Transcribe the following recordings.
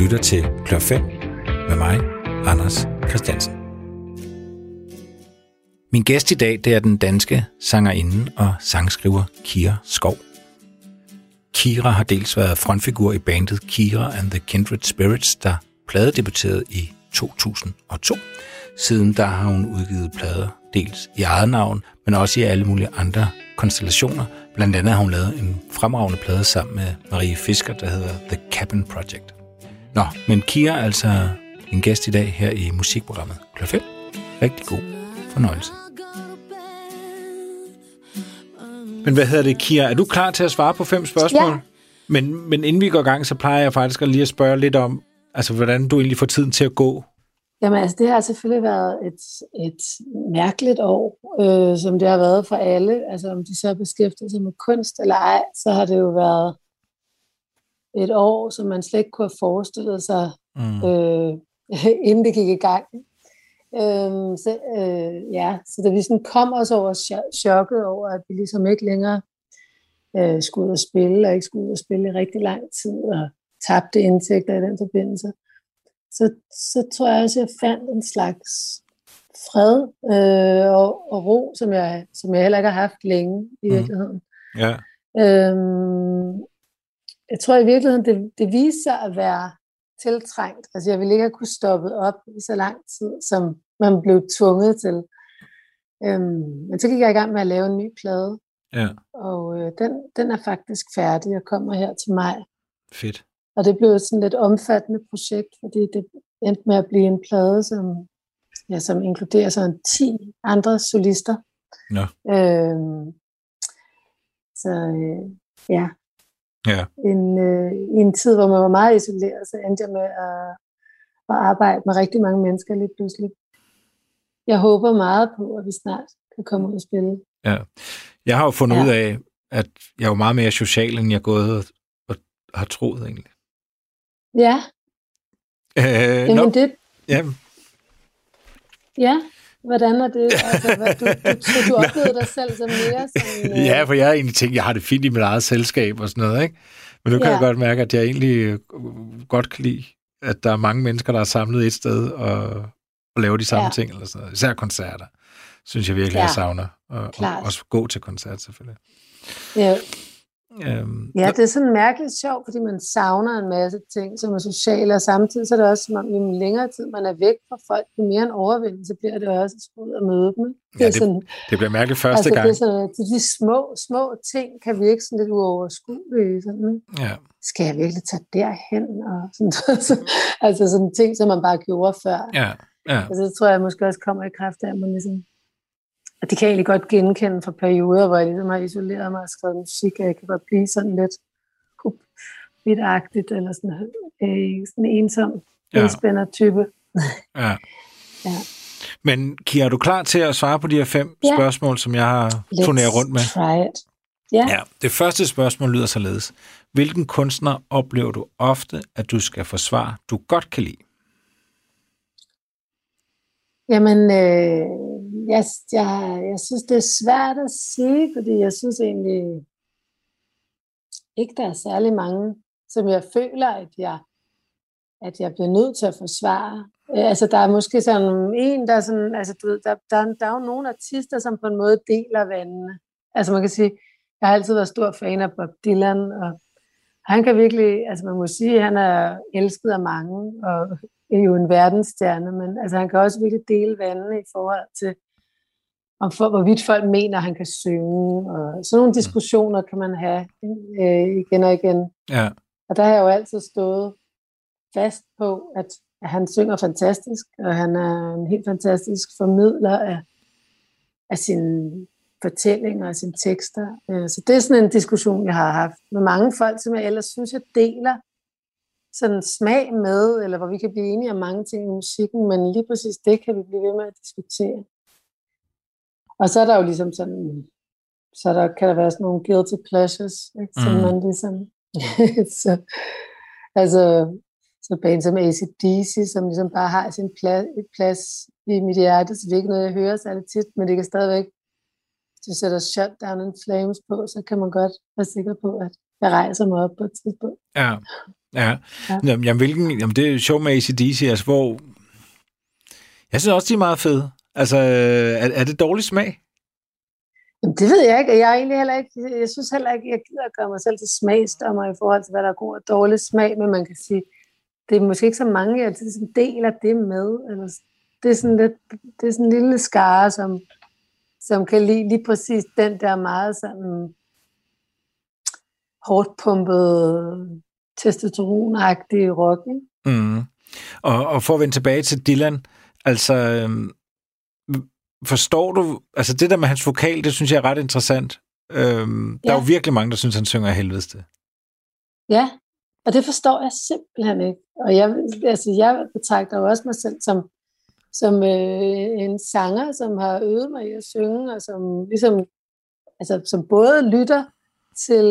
lytter til Klør 5 med mig, Anders Christiansen. Min gæst i dag det er den danske sangerinde og sangskriver Kira Skov. Kira har dels været frontfigur i bandet Kira and the Kindred Spirits, der pladedebuterede i 2002. Siden der har hun udgivet plader, dels i eget navn, men også i alle mulige andre konstellationer. Blandt andet har hun lavet en fremragende plade sammen med Marie Fisker, der hedder The Cabin Project. Nå, men Kira er altså en gæst i dag her i musikprogrammet Kl. 5. Rigtig god fornøjelse. Men hvad hedder det, Kira? Er du klar til at svare på fem spørgsmål? Ja. Men, men inden vi går i gang, så plejer jeg faktisk at lige at spørge lidt om, altså hvordan du egentlig får tiden til at gå. Jamen altså, det har selvfølgelig været et, et mærkeligt år, øh, som det har været for alle. Altså om de så beskæftiger sig med kunst eller ej, så har det jo været et år, som man slet ikke kunne have forestillet sig, Mm. øh, inden det gik i gang. Øh, så, øh, ja, så da vi sådan kom os over cho- chokket over, at vi ligesom ikke længere øh, skulle ud og spille, og ikke skulle ud og spille i rigtig lang tid, og tabte indtægter i den forbindelse, så, så tror jeg også, at jeg fandt en slags fred øh, og, og ro, som jeg, som jeg heller ikke har haft længe i Mhm. virkeligheden. Ja. Øhm, jeg tror i virkeligheden, det, det viste sig at være tiltrængt. Altså jeg ville ikke have kunne stoppe op i så lang tid, som man blev tvunget til. Øhm, men så gik jeg i gang med at lave en ny plade, ja, og øh, den, den er faktisk færdig og kommer her til mig. fedt. Og det blev et sådan lidt omfattende projekt, fordi det endte med at blive en plade, som, ja, som inkluderer sådan 10 andre solister. Nå. Øhm, så øh, ja, Ja. en, øh, i en tid, hvor man var meget isoleret, så endte jeg med at, at arbejde med rigtig mange mennesker lige pludselig. Jeg håber meget på, at vi snart kan komme ud og spille. Ja. Jeg har jo fundet Ja. ud af, at jeg er jo meget mere social, end jeg er gået og, og har troet egentlig. Ja, Øh, jamen nå, det, ja, ja. Hvordan er det? Altså, hvad, du, du, så du oplevede dig selv som mere som... øh, ja, for jeg har egentlig tænkt, jeg har det fint i mit eget selskab og sådan noget, ikke? Men nu kan Ja. jeg godt mærke, at jeg egentlig øh, godt kan lide, at der er mange mennesker, der er samlet et sted og, og laver de samme Ja. ting, eller sådan noget. Især koncerter, synes jeg virkelig, Ja. jeg savner. Og, og Klart. også gå til koncert, selvfølgelig. Ja, Øhm, ja, det er sådan mærkeligt sjovt, fordi man savner en masse ting, som er sociale, og samtidig så er det også, som om jo længere tid man er væk fra folk, jo mere en overvindelse bliver det også at ud og møde dem. Det Ja, er det- sådan, det bliver mærkeligt første altså, gang. det er sådan, at de små, små ting kan virke sådan lidt uoverskuelige. Sådan? Ja. skal jeg virkelig tage derhen? Og sådan, altså sådan ting, som man bare gjorde før. Ja, ja. Altså, det tror jeg måske også kommer i kraft af, at man ligesom... Og det kan jeg egentlig godt genkende fra perioder, hvor jeg ligesom har isoleret mig og skrevet musik, og jeg kan godt blive sådan lidt hubitagtigt, eller sådan, øh, sådan en ensom, Ja. indspænder type. ja. Ja. Men Kira, er du klar til at svare på de her fem Ja. spørgsmål, som jeg har turneret rundt med? try it. Ja. Ja, det første spørgsmål lyder således. Hvilken kunstner oplever du ofte, at du skal forsvare, du godt kan lide? Jamen, øh, jeg, jeg, jeg synes, det er svært at sige, fordi jeg synes egentlig ikke, der er særlig mange, som jeg føler, at jeg, at jeg bliver nødt til at forsvare. Øh, altså, der er måske sådan en, der er sådan, altså, du ved, der, der, der er jo nogle artister, som på en måde deler vandene. Altså, man kan sige, jeg har altid været stor fan af Bob Dylan, og han kan virkelig, altså man må sige, at han er elsket af mange, og er jo en verdensstjerne, men altså, han kan også virkelig dele vandene i forhold til, om for, hvorvidt folk mener, at han kan synge. Og sådan nogle diskussioner kan man have øh, igen og igen. Ja, Og der har jeg jo altid stået fast på, at, at han synger fantastisk, og han er en helt fantastisk formidler af, af sine fortællinger og sine tekster. Øh, Så det er sådan en diskussion, jeg har haft med mange folk, som jeg ellers synes, jeg deler sådan smag med, eller hvor vi kan blive enige om mange ting i musikken, men lige præcis det kan vi blive ved med at diskutere. Og så er der jo ligesom sådan, så der, kan der være sådan nogle guilty pleasures, ikke, som Mm. man ligesom, så, altså, så band som ACDC, som ligesom bare har sin plads, plads i mit hjerte, så det er ikke noget, jeg hører særlig tit, men det kan stadigvæk, hvis du sætter Shut Down in Flames på, så kan man godt være sikker på, at jeg rejser mig op på et tidspunkt. ja. Ja, ja. Jamen, hvilken, jamen, det er jo sjovt med ACDC, altså hvor... Jeg synes også, de er meget fede. Altså, er, er det dårlig smag? Jamen, det ved jeg ikke. Jeg er egentlig heller ikke, jeg synes heller ikke, jeg gider at gøre mig selv til smagsdommer i forhold til, hvad der er god og dårlig smag, men man kan sige, det er måske ikke så mange, det sådan deler det med. Eller, det er sådan lidt, det er sådan en lille skare, som, som kan lide lige præcis den der meget sådan hårdt pumpet testosteronagtige rock. Ikke? Mm. Og, og for at vende tilbage til Dylan, altså øhm, forstår du, altså det der med hans vokal, det synes jeg er ret interessant. Øhm, ja. Der er jo virkelig mange, der synes, han synger helvedeste. Ja, og det forstår jeg simpelthen ikke. Og jeg, altså, jeg betragter jo også mig selv som, som øh, en sanger, som har øvet mig i at synge, og som ligesom, altså, som både lytter til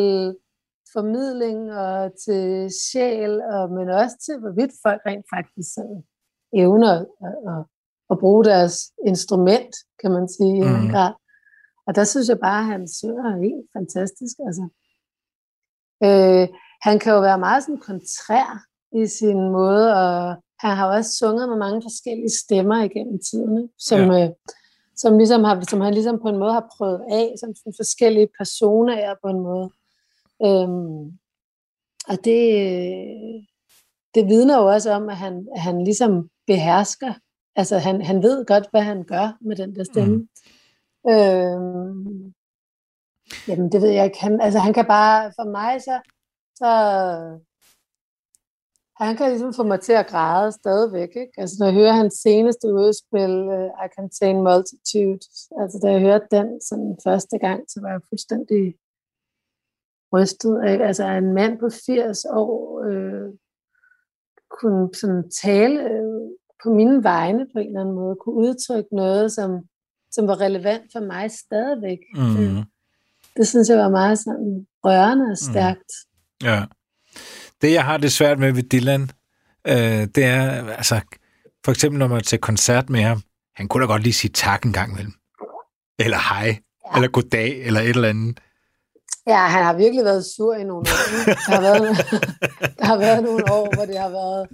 formidling og til sjæl, og, men også til, hvorvidt folk rent faktisk sådan, evner at, at, at bruge deres instrument, kan man sige, mm. grad. Og der synes jeg bare, at han synger helt fantastisk. Altså. Øh, han kan jo være meget sådan kontrær i sin måde, og han har også sunget med mange forskellige stemmer igennem tiden, som, ja. øh, som, ligesom har, som han ligesom på en måde har prøvet af, som, som forskellige personer er på en måde. Øhm, og det, det vidner jo også om, at han, at han ligesom behersker, altså han, han ved godt, hvad han gør med den der stemme. Mm. Øhm, jamen det ved jeg ikke, han, altså han kan bare, for mig så, så han kan ligesom få mig til at græde stadigvæk. Ikke? Altså, når jeg hører hans seneste udspil, uh, I Contain Multitude, altså da jeg hørte den sådan første gang, så var jeg fuldstændig rystet. Ikke? Altså en mand på 80 år øh, kunne sådan tale øh, på mine vegne på en eller anden måde, kunne udtrykke noget, som, som var relevant for mig stadigvæk. Mm. Det, det synes jeg var meget sådan rørende og mm. stærkt. Mm. Ja. Det, jeg har det svært med ved Dylan, øh, det er, altså, for eksempel når man er til koncert med ham, han kunne da godt lige sige tak en gang imellem. Eller hej, ja. eller goddag, eller et eller andet. Ja, han har virkelig været sur i nogle år. Der har været, der har været nogle år, hvor det har været,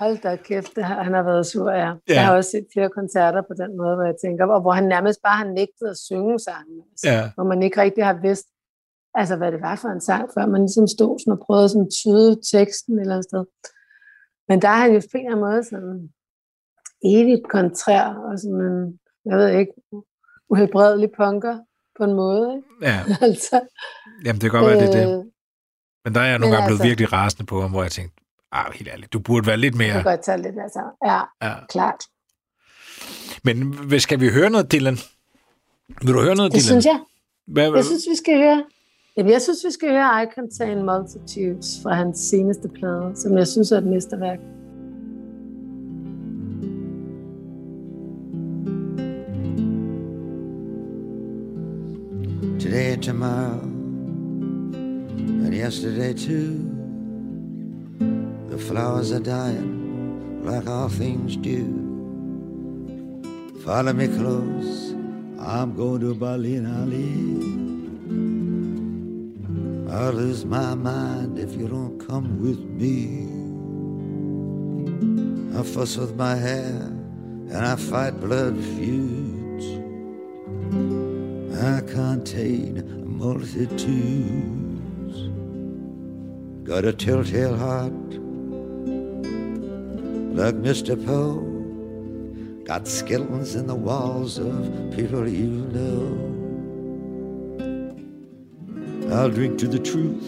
hold da kæft, det har, han har været sur, ja. ja. Jeg har også set flere koncerter på den måde, hvor jeg tænker, og hvor han nærmest bare har nægtet at synge sangen. Altså, ja. Hvor man ikke rigtig har vidst, altså hvad det var for en sang, før man ligesom stod sådan og prøvede sådan at tyde teksten et eller andet sted. Men der er han jo på en eller anden måde sådan evigt kontrær, og sådan en, jeg ved ikke, uhelbredelig punker på en måde. Ikke? Ja. altså, Jamen, det kan godt være, det er det. Øh, men der er jeg nogle gange blevet altså, virkelig rasende på ham, hvor jeg tænkte, ah, helt ærligt, du burde være lidt mere... Jeg kan godt tage lidt altså. Ja, ja, klart. Men skal vi høre noget, Dylan? Vil du høre noget, det Dylan? Det synes jeg. Hvad, jeg synes, vi skal høre... Jamen, jeg synes, vi skal høre I Contain Multitudes fra hans seneste plade, som jeg synes er et mesterværk. Today and tomorrow, and yesterday too. The flowers are dying like all things do. Follow me close, I'm going to Berlin, Ali. I'll lose my mind if you don't come with me. I fuss with my hair and I fight blood feuds. I contain multitudes. Got a telltale heart Mr. Poe. Got skeletons in the walls of people you know. I'll drink to the truth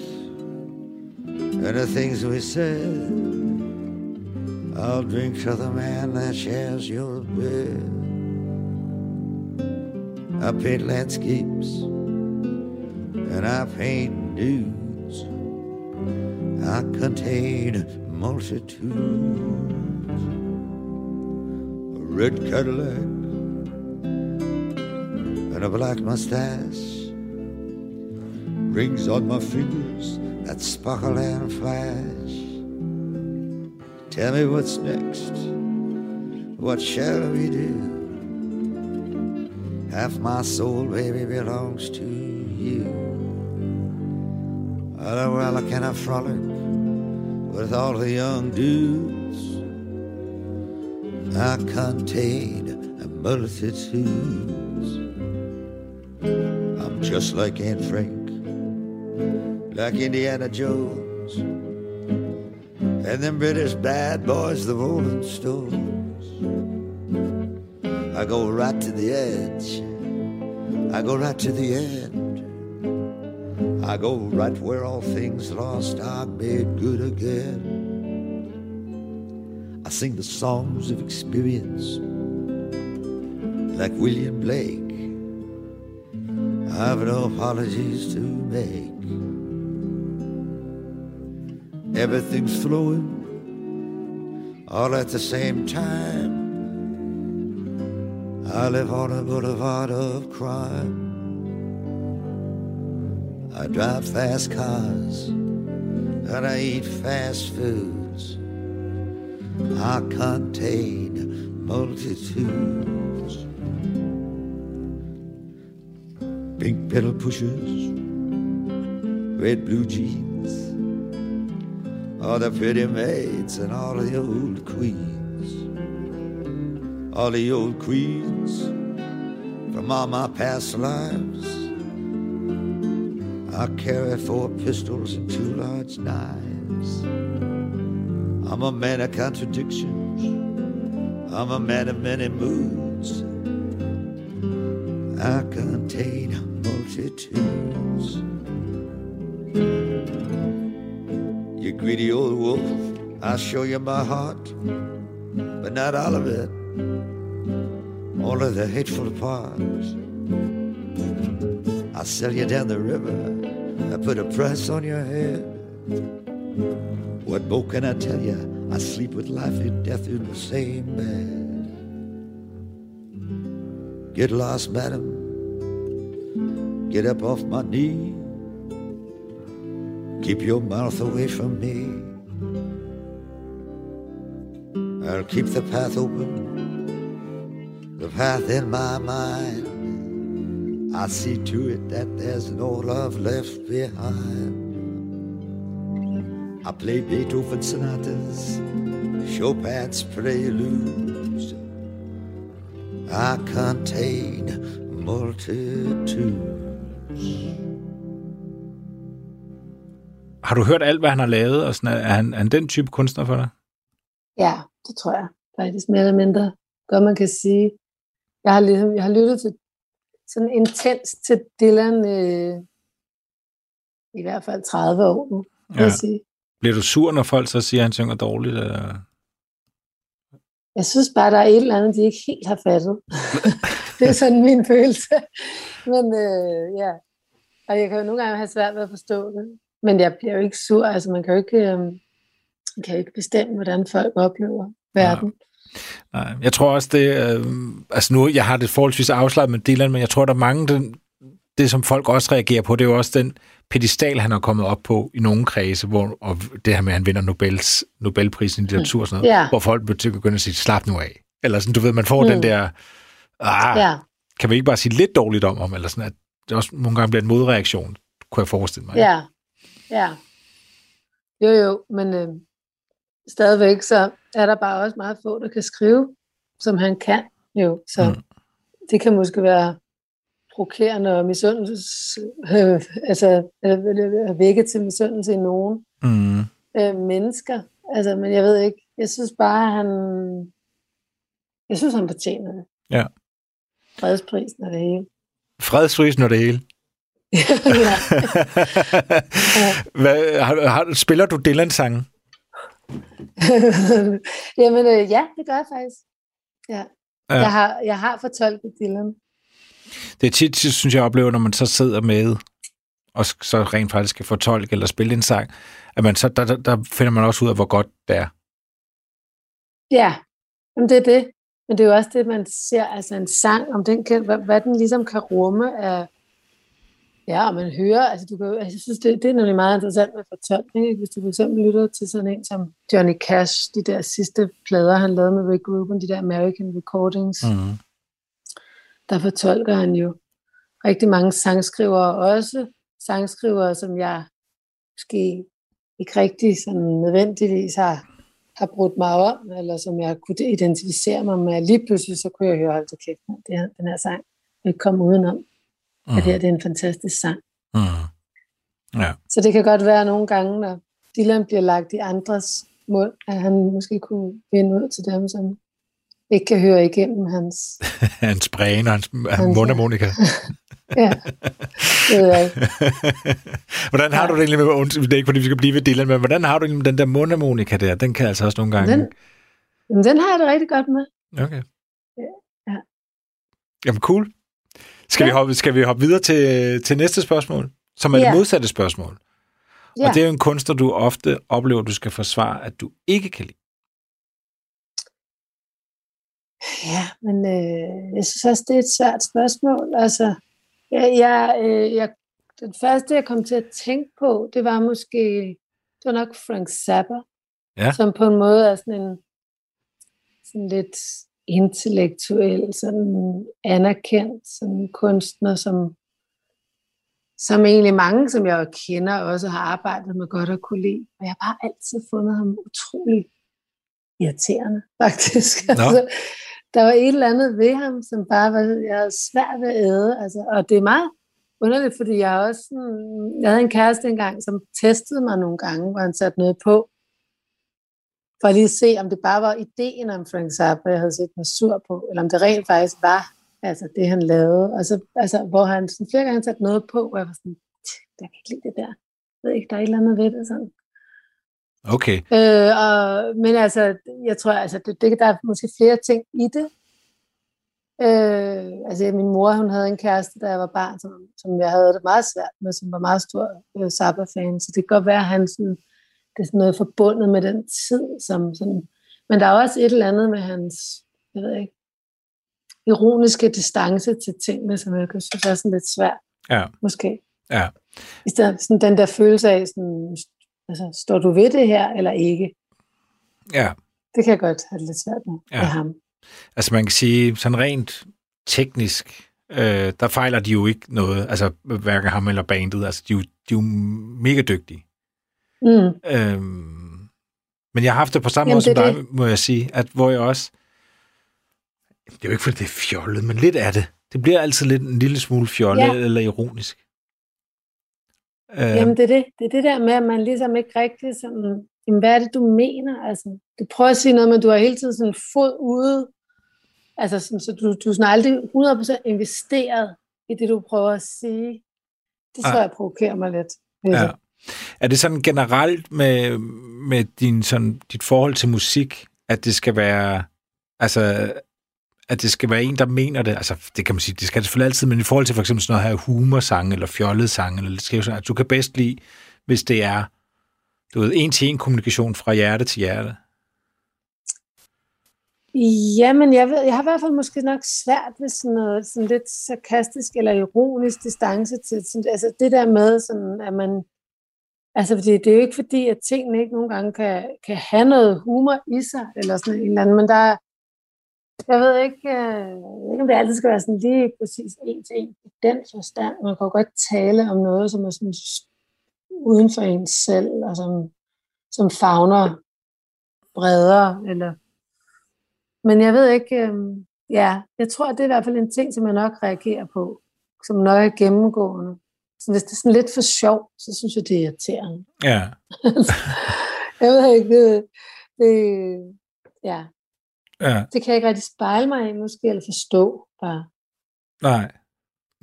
and the things we said. I'll drink to the man that shares your bed. I paint landscapes and I paint dudes. I contain multitudes. Red Cadillac and a black mustache rings on my fingers that sparkle and flash. Tell me what's next. What shall we do? Half my soul, baby, belongs to you. Oh, well, can I frolic with all the young dudes. I contain a multitudes. I'm just like Aunt Frank, like Indiana Jones, and them British bad boys, the Rolling Stones. I go right to the edge. I go right to the end. I go right where all things lost are made good again. Sing the songs of experience like William Blake. I've no apologies to make. Everything's flowing all at the same time. I live on a boulevard of crime. I drive fast cars and I eat fast foods. I contain multitudes. Pink pedal pushers, red blue jeans, all the pretty maids and all the old queens, all the old queens from all my past lives. I carry four pistols and two large knives. I'm a man of contradictions. I'm a man of many moods. I contain multitudes. You greedy old wolf, I'll show you my heart, but not all of it, all of the hateful parts. I'll sell you down the river, I put a price on your head. What more can I tell you? I sleep with life and death in the same bed. Get lost, madam. Get up off my knee. Keep your mouth away from me. I'll keep the path open, the path in my mind. I see to it that there's no love left behind. I play Beethoven sonatas, Chopin's preludes. I contain multitudes. Har du hørt alt, hvad han har lavet? Og sådan, er, han, er han den type kunstner for dig? Ja, det tror jeg faktisk mere eller mindre godt, man kan sige. Jeg har, ligesom, jeg har lyttet til sådan intens til Dylan øh, i hvert fald 30 år nu, kan ja. jeg sige. Bliver du sur, når folk så siger, at han synger dårligt? Eller? Jeg synes bare, der er et eller andet, de ikke helt har fattet. det er sådan min følelse. Men øh, ja, og jeg kan jo nogle gange have svært ved at forstå det. Men jeg bliver jo ikke sur. Altså, man kan jo ikke, øh, man kan jo ikke bestemme, hvordan folk oplever verden. Ja. Nej, jeg tror også, det øh, altså nu, jeg har det forholdsvis afslaget med Dylan, men jeg tror, der er mange, den, det som folk også reagerer på, det er jo også den pedestal, han har kommet op på i nogle kredse, hvor, og det her med, at han vinder Nobels, Nobelprisen i litteratur og sådan noget, ja. hvor folk begynder at sige, slap nu af. Eller sådan, du ved, man får mm. den der, ah, ja. kan vi ikke bare sige lidt dårligt om ham, eller sådan, at det også nogle gange bliver en modreaktion, kunne jeg forestille mig. Ja, ja. Jo, jo, men øh, stadigvæk så er der bare også meget få, der kan skrive, som han kan jo, så mm. det kan måske være provokerende og misundelses, øh, altså øh, vække til misundelse i nogen mm. øh, mennesker. Altså, men jeg ved ikke, jeg synes bare, han, jeg synes, han fortjener det. Ja. Fredsprisen og det hele. Fredsprisen og det hele. ja. Hvad, har, har, spiller du Dylan-sangen? Jamen, øh, ja, det gør jeg faktisk. Ja. ja. Jeg, har, jeg har fortolket Dylan. Det er tit, synes jeg, oplever, når man så sidder med og så rent faktisk skal fortolke eller spille en sang, at man så, der, der, der finder man også ud af, hvor godt det er. Ja, men det er det. Men det er jo også det, man ser, altså en sang, om den kan, hvad, hvad den ligesom kan rumme af, ja, og man hører, altså du kan, altså, jeg synes, det, det er nemlig meget interessant med fortolkning, ikke? hvis du for eksempel lytter til sådan en som Johnny Cash, de der sidste plader, han lavede med Rick Rubin, de der American Recordings, mm der fortolker han jo rigtig mange sangskrivere, også sangskrivere, som jeg måske ikke rigtig sådan nødvendigvis har, har brudt mig om, eller som jeg kunne identificere mig med. Lige pludselig så kunne jeg høre, hold kæft, det her, den her sang, jeg ikke komme udenom, mm. at det her det er en fantastisk sang. Mm. Ja. Så det kan godt være nogle gange, når Dylan bliver lagt i andres mund, at han måske kunne vinde ud til dem, som ikke kan høre igennem hans... hans bræne og hans, hans mundharmonika. ja, det ved jeg ikke. hvordan har ja. du det egentlig med, det er ikke fordi vi skal blive ved Dylan, men hvordan har du egentlig den der mundharmonika der? Den kan altså også nogle gange... Den, jamen, den har jeg det rigtig godt med. Okay. Ja. Jamen cool. Skal, ja. vi hoppe, skal vi hoppe videre til, til næste spørgsmål, som er ja. det modsatte spørgsmål? Ja. Og det er jo en kunstner, du ofte oplever, du skal forsvare, at du ikke kan lide. Ja, men øh, jeg synes også, det er et svært spørgsmål. Altså, jeg, jeg, øh, jeg, den første, jeg kom til at tænke på, det var måske, det var nok Frank Zappa, ja. som på en måde er sådan en sådan lidt intellektuel, sådan anerkendt som kunstner, som, som egentlig mange, som jeg kender, også har arbejdet med godt at kunne lide. Og jeg har bare altid fundet ham utrolig irriterende, faktisk. No. Altså, der var et eller andet ved ham, som bare var, jeg havde svært ved at æde. Altså, og det er meget underligt, fordi jeg også sådan, jeg havde en kæreste engang, som testede mig nogle gange, hvor han satte noget på, for at lige se, om det bare var ideen om Frank Zappa, jeg havde set mig sur på, eller om det rent faktisk var altså det, han lavede. Og så, altså, hvor han sådan, flere gange satte noget på, hvor jeg var sådan, jeg kan ikke lide det der. Jeg ved ikke, der er et eller andet ved det. Sådan. Okay. Øh, og, men altså, jeg tror, altså, det, det, der er måske flere ting i det. Øh, altså, min mor, hun havde en kæreste, da jeg var barn, som, som jeg havde det meget svært med, som var meget stor øh, Zappa-fan. Så det kan godt være, at han sådan, det er sådan noget forbundet med den tid. Som sådan, men der er også et eller andet med hans, jeg ved ikke, ironiske distance til tingene, som jeg synes er sådan lidt svært. Ja. Måske. Ja. I stedet sådan den der følelse af, sådan, altså, står du ved det her, eller ikke? Ja. Det kan jeg godt have det lidt svært med, ja. med ham. Altså man kan sige, sådan rent teknisk, øh, der fejler de jo ikke noget, altså hverken ham eller bandet, altså de er jo, de er jo mega dygtige. Mm. Øhm, men jeg har haft det på samme Jamen, måde som dig, det. må jeg sige, at hvor jeg også, det er jo ikke fordi det er fjollet, men lidt af det. Det bliver altid lidt en lille smule fjollet ja. eller ironisk. Jamen det er det. Det er det der med, at man ligesom ikke rigtig sådan, jamen, hvad er det, du mener? Altså, du prøver at sige noget, men du har hele tiden sådan fod ude. Altså, sådan, så du, du er sådan aldrig 100% investeret i det, du prøver at sige. Det tror ja. jeg provokerer mig lidt. Ja. Er det sådan generelt med, med din, sådan, dit forhold til musik, at det skal være, altså, at det skal være en, der mener det, altså det kan man sige, det skal det selvfølgelig altid, men i forhold til for eksempel sådan noget her humorsang, eller fjollet sang, eller lidt skæv at du kan bedst lide, hvis det er, du ved, en-til-en kommunikation fra hjerte til hjerte. Jamen, jeg, ved, jeg har i hvert fald måske nok svært ved sådan noget sådan lidt sarkastisk eller ironisk distance til sådan, altså det der med, sådan, at man Altså, fordi det er jo ikke fordi, at tingene ikke nogle gange kan, kan have noget humor i sig, eller sådan en eller anden, men der er, jeg ved ikke, øh, ikke, om det altid skal være sådan lige præcis en til en i den forstand. Man kan jo godt tale om noget, som er sådan uden for ens selv, og som, som fagner bredere. Eller... Men jeg ved ikke, øh, ja, jeg tror, at det er i hvert fald en ting, som jeg nok reagerer på, som nok er gennemgående. Så hvis det er sådan lidt for sjov, så synes jeg, det er irriterende. Ja. jeg ved ikke, det, det, ja, Ja. Det kan jeg ikke rigtig spejle mig i, måske, eller forstå bare. Nej.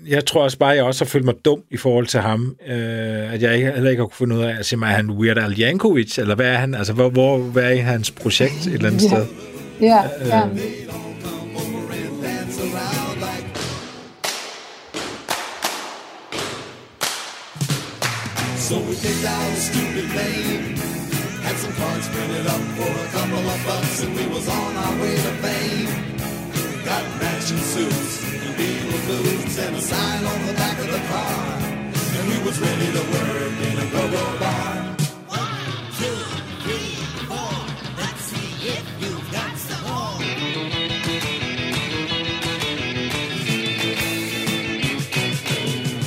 Jeg tror også bare, at jeg også har følt mig dum i forhold til ham, øh, at jeg ikke, heller ikke har kunne finde ud af at sige, er han Weird Al Yankovic, eller hvad er han? Altså, hvor, hvor hvad er i hans projekt et eller andet ja. sted? Ja, øh, ja. So we picked out a stupid name Had some cards printed up for a couple of bucks and we and a sign on the back of the car. And we was ready to work in a go-go bar. One, two, three, four. Let's see if you've got some more.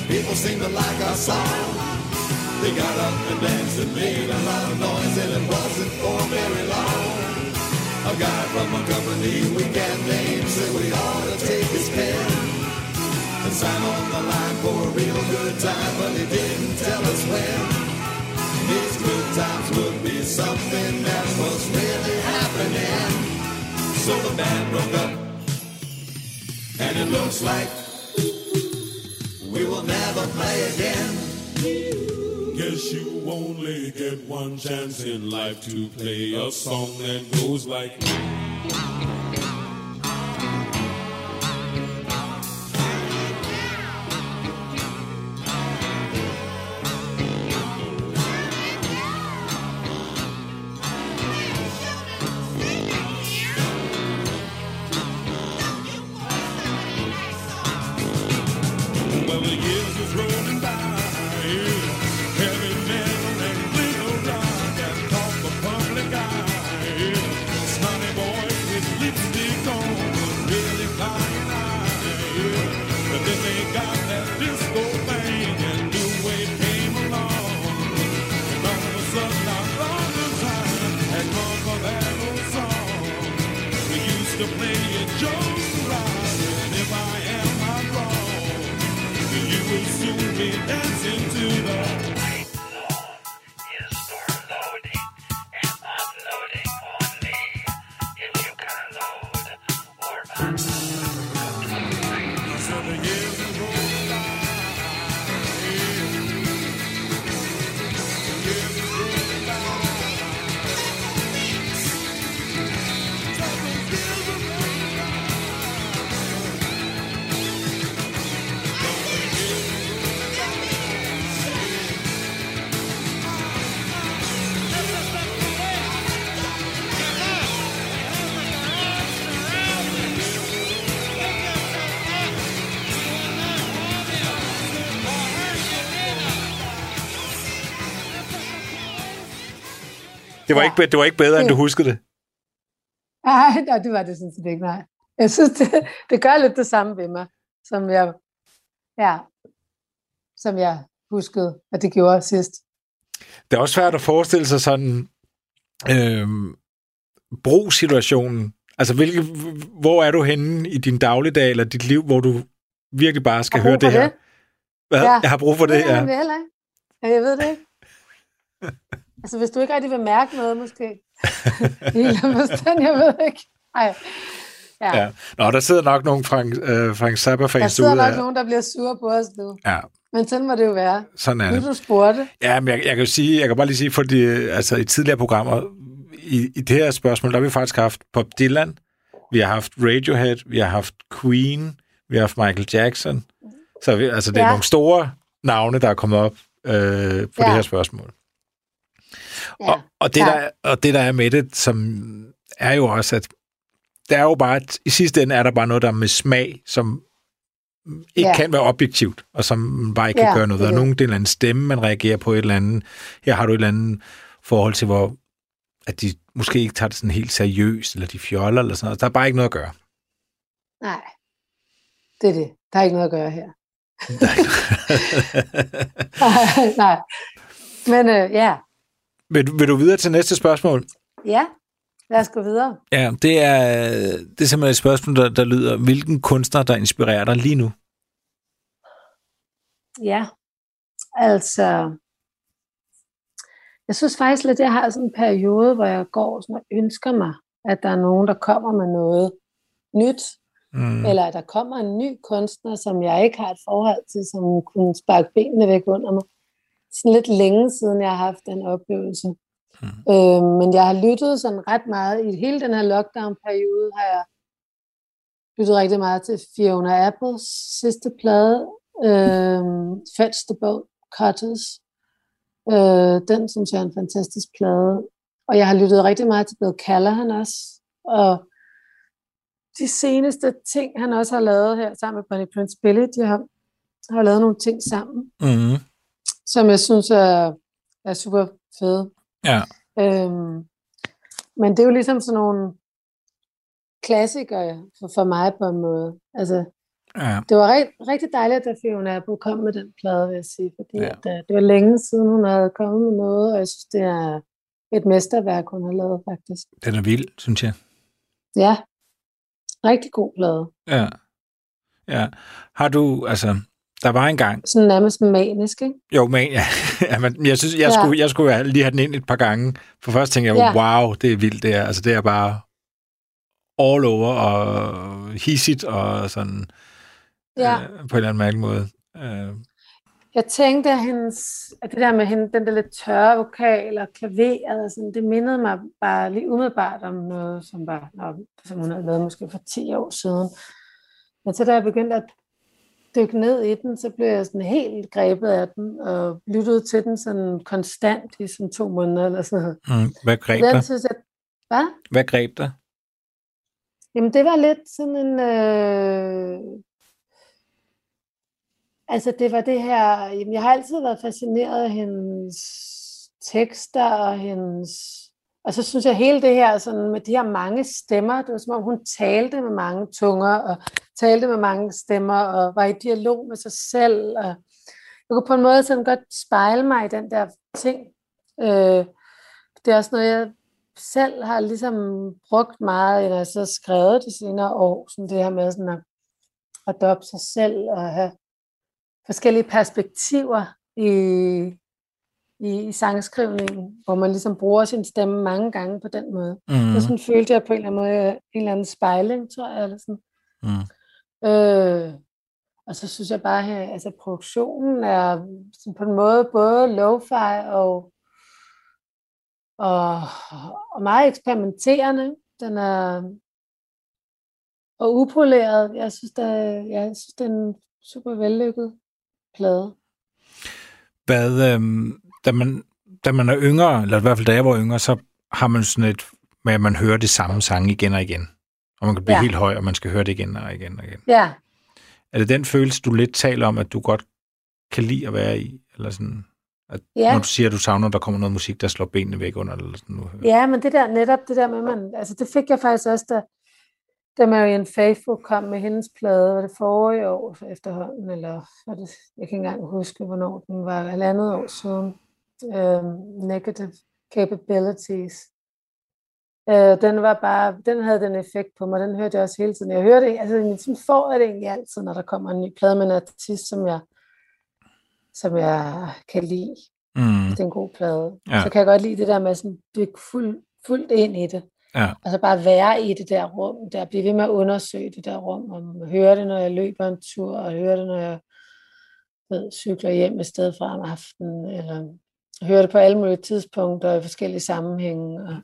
People seem to like our song. They got up and danced and made a lot of noise, and it wasn't for very long. A guy from a company we can't name said we ought to take his pen and sign on the line for a real good time, but he didn't tell us when. These good times would be something that was really happening. So the band broke up, and it looks like we will never play again. Guess you only get one chance in life to play a song that goes like. Det var, Ja. ikke, det var ikke bedre, end du huskede det. Nej, nej, det var det sådan set ikke, nej. Jeg synes, det, det gør lidt det samme ved mig, som jeg, ja, som jeg huskede, at det gjorde sidst. Det er også svært at forestille sig sådan øh, brugssituationen. Altså, hvilke, hvor er du henne i din dagligdag eller dit liv, hvor du virkelig bare skal høre det her? det? Hvad? Ja. Jeg har brug for det, ikke. Ja, jeg ved det ikke. altså, hvis du ikke rigtig vil mærke noget, måske. Helt forstand, jeg ved ikke. Ej. Ja. ja. Nå, der sidder nok nogle Frank, øh, Frank Der Zappa-fans sidder derude. nok af- nogen, der bliver sure på os nu. Ja, Men sådan må det jo være. sådan er Nu det. du spurgte. Ja, men jeg, jeg kan jo sige, jeg kan bare lige sige, fordi altså, i tidligere programmer, i, i det her spørgsmål, der har vi faktisk haft Bob Dylan, vi har haft Radiohead, vi har haft Queen, vi har haft Michael Jackson. Så vi, altså, det er Ja. nogle store navne, der er kommet op øh, på ja. det her spørgsmål. Ja. Og, og, det, Ja. der, og det, der er med det, som er jo også, at der er jo bare, at i sidste ende er der bare noget, der er med smag, som ikke Ja. kan være objektivt, og som man bare ikke kan Ja, gøre noget ved. er nogen, det er en eller anden stemme, man reagerer på et eller andet. Her har du et eller andet forhold til, hvor at de måske ikke tager det sådan helt seriøst, eller de fjoller, eller sådan noget. Der er bare ikke noget at gøre. Nej. Det er det. Der er ikke noget at gøre her. Nej. Men øh, ja. Vil, du- vil du videre til næste spørgsmål? Ja. Lad os gå videre. Ja, det er, det er simpelthen et spørgsmål, der, der lyder, hvilken kunstner, der inspirerer dig lige nu? Ja. Altså, jeg synes faktisk lidt, at jeg har sådan en periode, hvor jeg går sådan og ønsker mig, at der er nogen, der kommer med noget nyt, Mm. eller at der kommer en ny kunstner, som jeg ikke har et forhold til, som kunne sparke benene væk under mig. Sådan lidt længe siden, jeg har haft den oplevelse. Mm. Øh, men jeg har lyttet sådan ret meget. I hele den her lockdown-periode har jeg lyttet rigtig meget til Fiona Apples sidste plade, øh, Vegetable Cutters. Øh, den synes jeg er en fantastisk plade. Og jeg har lyttet rigtig meget til Bill Callahan også. Og de seneste ting, han også har lavet her sammen med Bonnie Prince Billy, de har, har lavet nogle ting sammen, Mm. Som jeg synes er, er super fede. Ja. Øhm, men det er jo ligesom sådan nogle klassikere for, for mig på en måde. Altså, Ja. Det var rigt, rigtig dejligt, at Fiona Apple kom med den plade, vil jeg sige, fordi Ja. at, øh, det var længe siden, hun havde kommet med noget, og jeg synes, det er et mesterværk, hun har lavet, faktisk. Den er vild, synes jeg. Ja, rigtig god plade. Ja. Ja. Har du, altså, der var engang, Sådan nærmest manisk, ikke? jo, men, ja, jeg synes, jeg, Ja. skulle, jeg skulle lige have den ind et par gange. For først tænkte jeg, Ja. wow, det er vildt, det er, altså, det er bare all over og hissigt og sådan, Ja. øh, på en eller anden mærkelig måde. Øh, Jeg tænkte, at, hendes, at det der med hende, den der lidt tørre vokal og klaveret, og sådan, det mindede mig bare lige umiddelbart om noget, som, var, som hun havde lavet måske for 10 år siden. Men så da jeg begyndte at dykke ned i den, så blev jeg sådan helt grebet af den, og lyttede til den sådan konstant i sådan to måneder eller sådan noget. mm, hvad greb dig? synes jeg, hvad? Hvad greb dig? Jamen, det var lidt sådan en... Øh... Altså, det var det her... Jamen, jeg har altid været fascineret af hendes tekster og hendes... Og så synes jeg, hele det her sådan med de her mange stemmer, det var som om hun talte med mange tunger, og talte med mange stemmer, og var i dialog med sig selv. Og jeg kunne på en måde sådan godt spejle mig i den der ting. Øh, det er også noget, jeg selv har ligesom brugt meget, når jeg så har skrevet de senere år, sådan det her med sådan at adopte sig selv og have forskellige perspektiver i, i, i sangskrivningen, hvor man ligesom bruger sin stemme mange gange på den måde. Mm. Og sådan følte jeg på en eller anden måde en eller anden spejling, tror jeg. Eller sådan. mm, Øh, og så synes jeg bare, at altså, produktionen er på en måde både lo-fi og, og, og meget eksperimenterende. Den er og upoleret. Jeg synes, der, jeg synes, det er en super vellykket plade. hvad, øhm, da, man, da man er yngre, eller i hvert fald da jeg var yngre, så har man sådan et, med at man hører det samme sang igen og igen. Og man kan blive ja. Helt høj, og man skal høre det igen og igen og igen. Ja, Er det den følelse, du lidt taler om, at du godt kan lide at være i? Eller sådan, at Ja. når du siger, at du savner, at der kommer noget musik, der slår benene væk under, eller sådan nu. Ja, men det der netop det der med, man, altså det fik jeg faktisk også, da, da Marian Faithfull kom med hendes plade, var det forrige år efterhånden, eller var det, jeg kan ikke engang huske, hvornår den var, halvandet år siden, øhm, Negative Capabilities. Øh, den var bare, den havde den effekt på mig, den hørte jeg også hele tiden. Jeg hørte det, altså sådan får jeg det egentlig altid, når der kommer en ny plade med en artist, som jeg, som jeg kan lide. Mm, Det er en god plade. Ja. Så kan jeg godt lide det der med sådan dykke fuld, fuldt ind i det. ja, Og så bare være i det der rum, der blive ved med at undersøge det der rum, og høre det, når jeg løber en tur, og høre det, når jeg ved, cykler hjem et sted fra om aftenen, eller høre det på alle mulige tidspunkter og i forskellige sammenhænge. Og,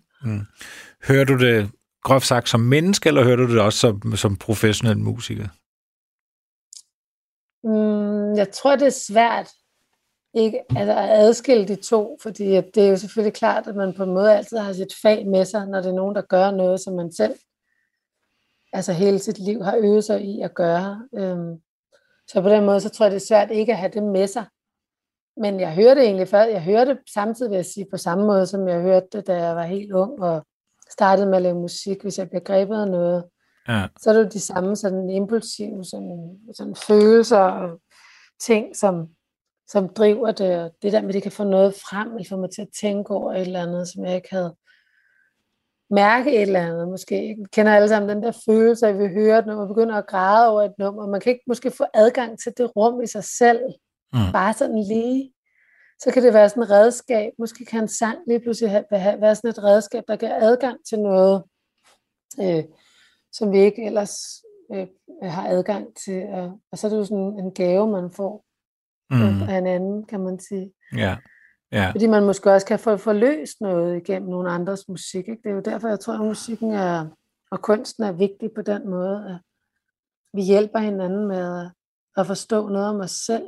Hører du det groft sagt som menneske, eller hører du det også som, som professionel musiker? mm, jeg tror, det er svært ikke, altså at adskille de to, fordi det er jo selvfølgelig klart, at man på en måde altid har sit fag med sig, når det er nogen, der gør noget, som man selv altså hele sit liv har øvet sig i at gøre. Øhm, så på den måde, så tror jeg, det er svært ikke at have det med sig. Men jeg hørte det egentlig før. Jeg hørte samtidig, vil jeg sige, på samme måde, som jeg hørte det, da jeg var helt ung og startede med at lave musik. Hvis jeg bliver grebet af noget, Ja, så er det jo de samme sådan impulsive sådan, sådan følelser og ting, som, som driver det. Og det der med, at det kan få noget frem, eller få mig til at tænke over et eller andet, som jeg ikke havde mærke et eller andet. Måske kender alle sammen den der følelse, at vi hører, når man begynder at græde over et nummer. Man kan ikke måske få adgang til det rum i sig selv, Mm. bare sådan lige. Så kan det være sådan et redskab. Måske kan en sang lige pludselig have, have, være sådan et redskab, der giver adgang til noget, øh, som vi ikke ellers øh, har adgang til. Og, og så er det jo sådan en gave, man får mm, af en anden, kan man sige. ja, ja, Fordi man måske også kan få forløst noget igennem nogle andres musik. Ikke? Det er jo derfor, jeg tror, at musikken er, og kunsten er vigtig på den måde, at vi hjælper hinanden med at forstå noget om os selv.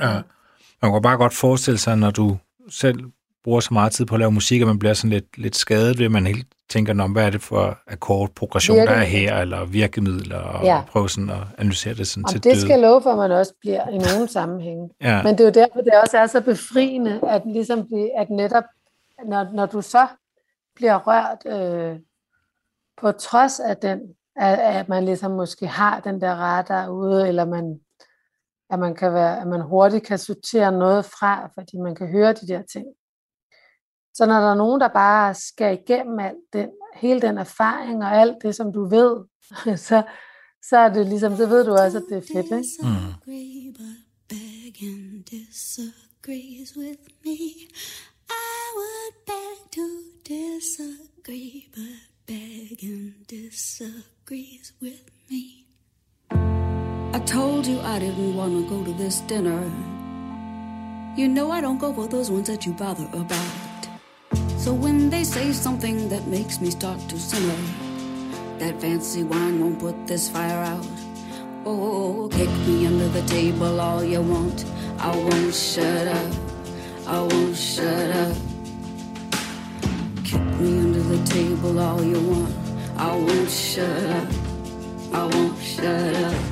Ja. Man kan bare godt forestille sig, når du selv bruger så meget tid på at lave musik, at man bliver sådan lidt, lidt skadet ved, at man helt tænker, Nå, hvad er det for akkordprogression, der er her, eller virkemidler, og Ja. prøve sådan at analysere det sådan Og til det døde. skal jeg love for, at man også bliver i nogle sammenhænge. Ja, Men det er jo derfor, det også er så befriende, at, ligesom, blive- at netop, når, når du så bliver rørt øh, på trods af den, at, at man ligesom måske har den der radar ude, eller man, at man, kan være, at man hurtigt kan sortere noget fra, fordi man kan høre de der ting. Så når der er nogen, der bare skal igennem alt den, hele den erfaring og alt det, som du ved, så, så er det ligesom, så ved du også, at det er fedt, ikke? Me. I would beg to disagree, but begging disagrees with me. I told you I didn't want to go to this dinner. You know I don't go for those ones that you bother about. So when they say something that makes me start to simmer, that fancy wine won't put this fire out. Oh, kick me under the table all you want. I won't shut up. I won't shut up. Kick me under the table all you want. I won't shut up. I won't shut up.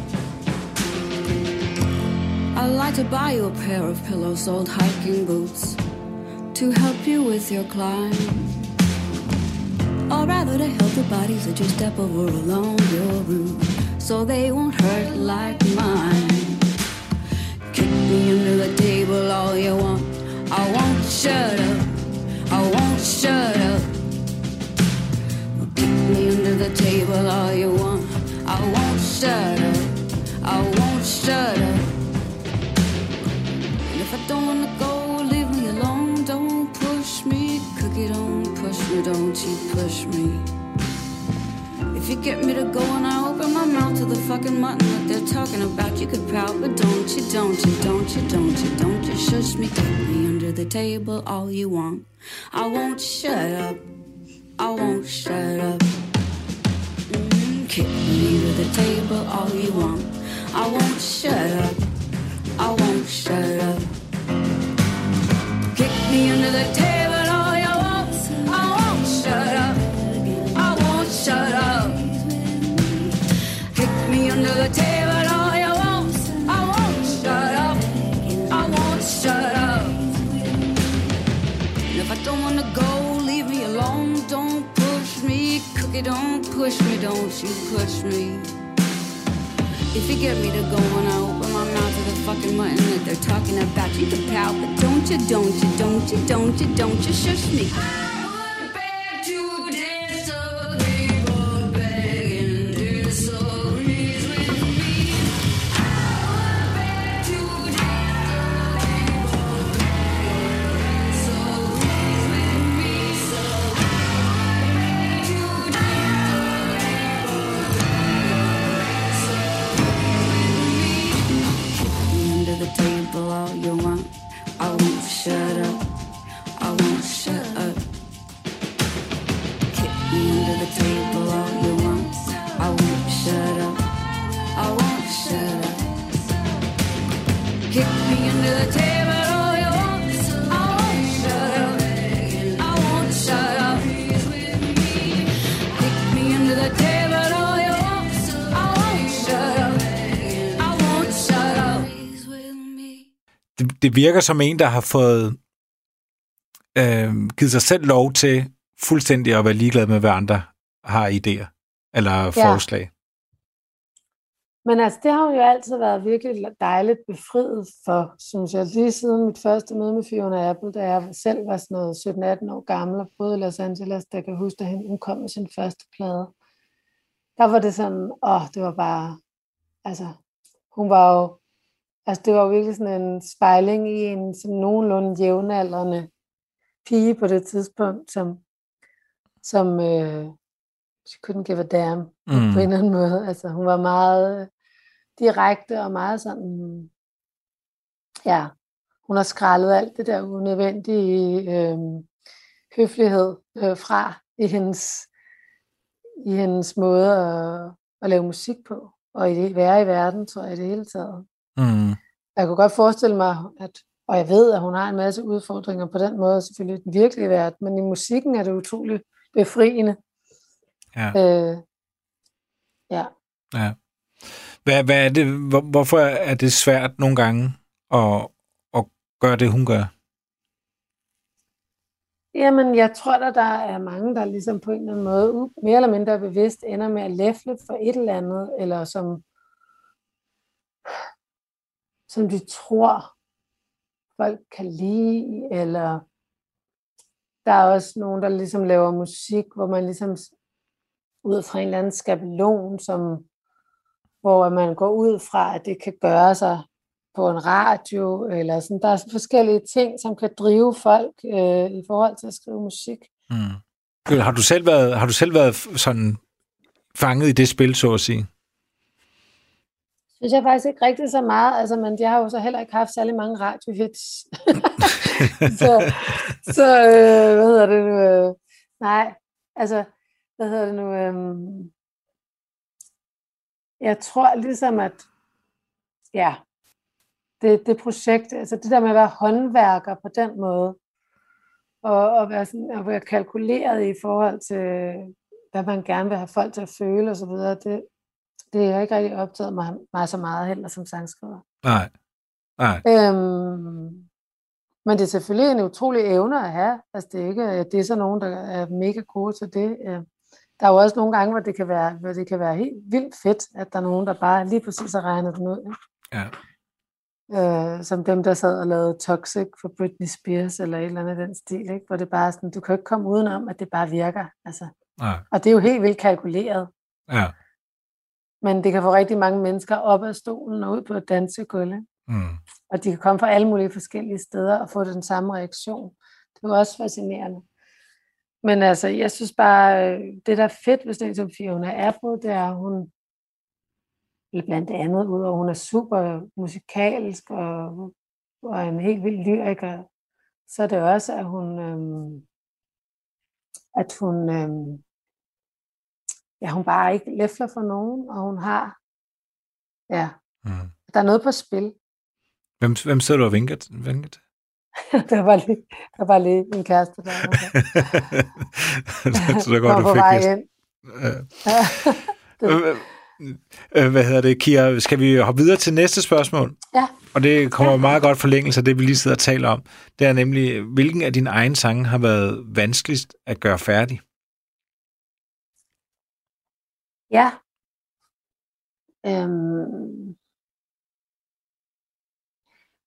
I'd like to buy you a pair of pillow-soled hiking boots to help you with your climb. Or rather to help the bodies that you step over along your route so they won't hurt like mine. Kick me under the table all you want. I won't shut up. I won't shut up. Kick me under the table all you want. I won't shut up. I won't shut up. If I don't wanna go, leave me alone. Don't push me, cookie. Don't push me. Don't you push me. If you get me to go and I open my mouth to the fucking mutton that they're talking about, you could pout, but don't you, don't you, don't you, don't you, don't you shush me, kick me under the table all you want. I won't shut up. I won't shut up. Mm, kick me under the table all you want. I won't shut up. I won't shut up. Kick me under the table all you want. I won't shut up. I won't shut up. Kick me under the table all you want. I won't shut up. I won't shut up. If I don't wanna go, leave me alone. Don't push me, cookie. Don't push me. Don't you push me. If you get me to go and I open my mouth talking about, you can pout, but don't you, don't you, don't you, don't you, don't you shush me. Det, virker som en, der har fået øh, givet sig selv lov til fuldstændig at være ligeglad med, hvad andre har idéer eller Ja. forslag. Men altså, det har jo altid været virkelig dejligt befriet for, synes jeg. Lige siden mit første møde med Fiona Apple, da jeg selv var sådan noget 17-18 år gammel og boede i Los Angeles, der kan huske, at hun kom med sin første plade. Der var det sådan, åh, det var bare, altså, hun var jo, altså det var jo virkelig sådan en spejling i en som nogenlunde jævnaldrende pige på det tidspunkt, som, som øh, she couldn't give a damn mm. Mm. på en eller anden måde. Altså hun var meget øh, direkte og meget sådan, ja, hun har skrællet alt det der unødvendige øh, høflighed øh, fra i hendes, i hendes måde at, at lave musik på, og i det, være i verden, tror jeg, i det hele taget. Mm. Jeg kunne godt forestille mig, at, og jeg ved, at hun har en masse udfordringer på den måde, selvfølgelig i den virkelige verden, men i musikken er det utroligt befriende. Ja. Øh, ja. Ja. Hvad, hvad er det, hvor, hvorfor er det svært nogle gange at, at gøre det, hun gør? Jamen, jeg tror, at der er mange, der ligesom på en eller anden måde, mere eller mindre bevidst, ender med at læfle for et eller andet, eller som, som de tror, folk kan lide, eller der er også nogen, der ligesom laver musik, hvor man ligesom ud fra en eller anden skabelon, som, hvor man går ud fra, at det kan gøre sig på en radio, eller sådan. Der er sådan forskellige ting, som kan drive folk øh, i forhold til at skrive musik. Mm. Har du selv været, har du selv været sådan fanget i det spil, så at sige? Synes jeg faktisk ikke rigtig så meget, altså, men jeg har jo så heller ikke haft særlig mange radiohits. så, så øh, hvad hedder det nu? Øh, nej, altså, hvad hedder det nu? Øh, jeg tror ligesom, at ja, det, det projekt, altså det der med at være håndværker på den måde, og, og være, sådan, at være kalkuleret i forhold til, hvad man gerne vil have folk til at føle osv., det, det jeg ikke rigtig optaget mig, mig så meget heller som sangskriver. Nej. Nej. Øhm, men det er selvfølgelig en utrolig evne at have. Altså det er ikke, det er så nogen, der er mega gode til det. Øh, Der er jo også nogle gange, hvor det kan være, hvor det kan være helt vildt fedt, at der er nogen, der bare lige præcis har regnet den ud. Ikke? Ja. Øh, som dem, der sad og lavede Toxic for Britney Spears, eller et eller andet den stil, ikke? hvor det bare er sådan, du kan ikke komme udenom, at det bare virker. Altså. Nej. Og det er jo helt vildt kalkuleret. Ja. Men det kan få rigtig mange mennesker op af stolen og ud på et dansegulv. Mm. Og de kan komme fra alle mulige forskellige steder og få den samme reaktion. Det er jo også fascinerende. Men altså, jeg synes bare, øh, det der er fedt ved sådan som Fiona Apple, det er, at hun eller blandt andet, udover hun er super musikalsk og, og en helt vild lyriker, så er det også, at hun, øhm, at hun, øhm, ja, hun bare ikke læfler for nogen, og hun har, ja, Mm. der er noget på spil. Hvem, hvem sidder du og vinker, vinker til? der var lige, der var lige en kæreste, der så der går var du på fik vej lidt. ind. Øh, øh, Hvad hedder det, Kira? Skal vi hoppe videre til næste spørgsmål? Ja. Og det kommer meget godt forlængelse af det, vi lige sidder og taler om. Det er nemlig, hvilken af dine egne sange har været vanskeligst at gøre færdig? Ja. Øhm.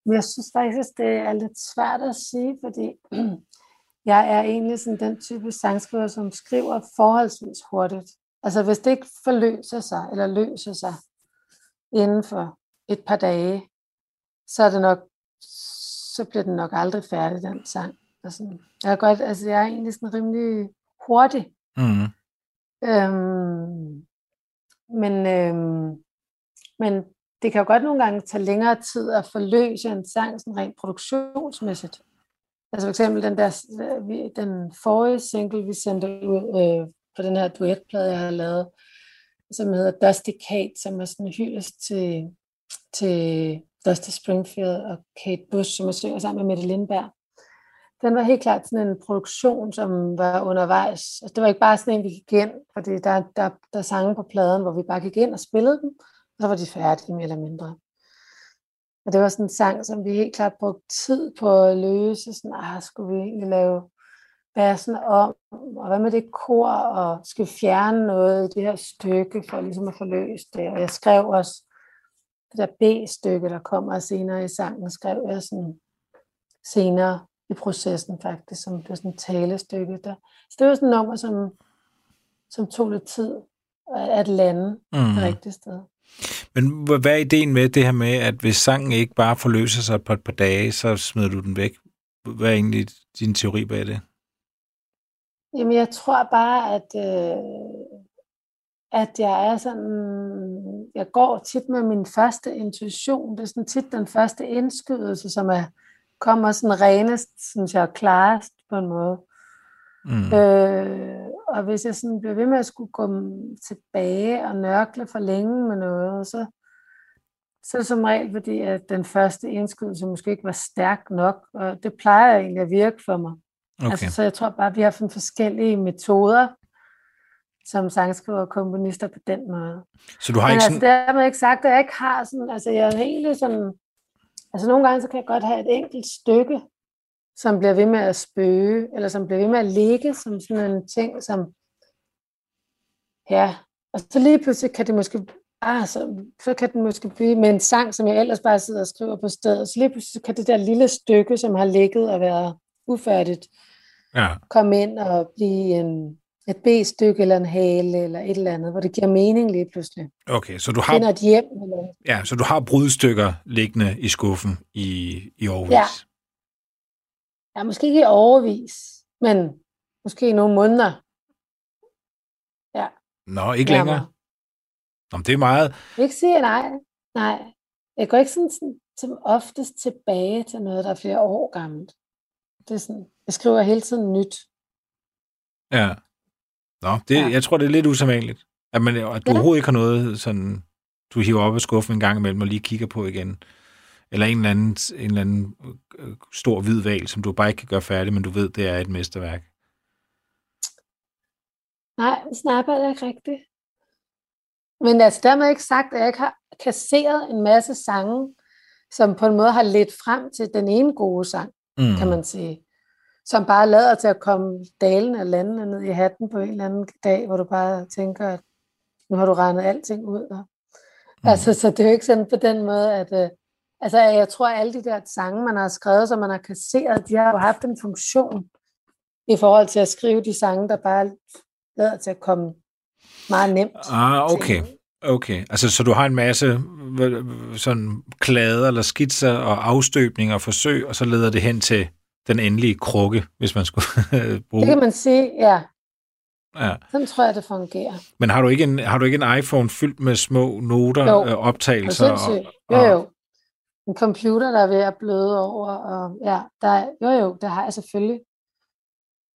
Men jeg synes faktisk, det er lidt svært at sige, fordi jeg er egentlig sådan den type sangskriver, som skriver forholdsvis hurtigt. Altså hvis det ikke forløser sig, eller løser sig inden for et par dage, så er det nok, så bliver den nok aldrig færdig, den sang. Og sådan. Jeg, er godt, altså jeg er egentlig sådan rimelig hurtig. Mm. Øhm, men, øhm, men det kan jo godt nogle gange tage længere tid at forløse en sang sådan rent produktionsmæssigt. Altså for eksempel den, der, øh, den forrige single, vi sendte ud øh, på den her duetplade, jeg har lavet, som hedder Dusty Kate, som er sådan en hyldest til, til Dusty Springfield og Kate Bush, som jeg synger sammen med Mette Lindberg. Den var helt klart sådan en produktion, som var undervejs. Altså, det var ikke bare sådan en, vi gik ind, fordi der, der, der er sange på pladen, hvor vi bare gik ind og spillede dem, og så var de færdige, mere eller mindre. Og det var sådan en sang, som vi helt klart brugte tid på at løse. Sådan, ah, skulle vi egentlig lave bassen om, og hvad med det kor, og skal vi fjerne noget i det her stykke, for ligesom at få løst det. Og jeg skrev også det der B-stykke, der kommer senere i sangen, skrev jeg sådan senere i processen faktisk, som det var sådan et talestykke. Der. Så det var sådan et nummer, som, som tog lidt tid at lande mm. Det rigtige sted. Men hvad hvad er ideen med det her med, at hvis sangen ikke bare forløser sig på et par dage, så smider du den væk? Hvad er egentlig din teori bag det? Jamen, jeg tror bare, at, øh, at jeg er sådan, jeg går tit med min første intuition. Det er sådan tit den første indskydelse, som er, kommer sådan renest, synes jeg, og klarest på en måde. Mm. Øh, og hvis jeg sådan bliver ved med at skulle gå tilbage og nørkle for længe med noget, så, så er det som regel fordi, at den første indskydelse måske ikke var stærk nok, og det plejer egentlig at virke for mig. Okay. Altså, så jeg tror bare, at vi har fundet forskellige metoder som sangskriver og komponister på den måde. Så du har Men ikke altså, sådan... dermed ikke sagt, at jeg ikke har sådan, altså jeg er egentlig sådan, altså nogle gange så kan jeg godt have et enkelt stykke, som bliver ved med at spøge, eller som bliver ved med at ligge som sådan en ting, som, ja, og så lige pludselig kan det måske, ah, så, så kan den måske blive med en sang, som jeg ellers bare sidder og skriver på stedet, så lige pludselig kan det der lille stykke, som har ligget og været ufærdigt, Ja. komme ind og blive en, et B-stykke eller en hale eller et eller andet, hvor det giver mening lige pludselig. Okay, så du Finder har, et hjem. Eller, ja, så du har brudstykker liggende i skuffen i, i Aarhus. Ja. ja, måske ikke i overvis, men måske i nogle måneder. Nå, ikke nærmere. længere. Nå, det er meget... Jeg vil ikke sige nej. Nej. Jeg går ikke sådan, sådan som oftest tilbage til noget, der er flere år gammelt. Det er sådan, jeg skriver hele tiden nyt. Ja. Nå, det, ja. Jeg tror, det er lidt usædvanligt. At, man, at du Ja. overhovedet ikke har noget sådan, du hiver op af skuffen en gang imellem og lige kigger på igen. Eller en eller anden, en eller anden øh, stor hvid val, som du bare ikke kan gøre færdig, men du ved, det er et mesterværk. Nej, sådan arbejder jeg ikke rigtigt. Men altså dermed ikke sagt, at jeg ikke har kasseret en masse sange, som på en måde har ledt frem til den ene gode sang, Mm. kan man sige. Som bare lader til at komme dalen og landene ned i hatten på en eller anden dag, hvor du bare tænker, at nu har du regnet alting ud. Og... Mm. Altså, så det er jo ikke sådan på den måde, at... Øh, altså, jeg tror, at alle de der sange, man har skrevet, som man har kasseret, de har jo haft en funktion i forhold til at skrive de sange, der bare lader til at komme meget nemt. Ah, okay. til. Okay, altså så du har en masse sådan klader eller skitser og afstøbninger og forsøg, og så leder det hen til den endelige krukke, hvis man skulle bruge. Det kan man sige, ja. Ja. Sådan tror jeg, det fungerer. Men har du ikke en, har du ikke en iPhone fyldt med små noter, Jo. øh, Det er optagelser? sindssygt. Jo, jo. En computer, der er ved at bløde over. Og, ja, der, er- jo, jo, det har jeg selvfølgelig.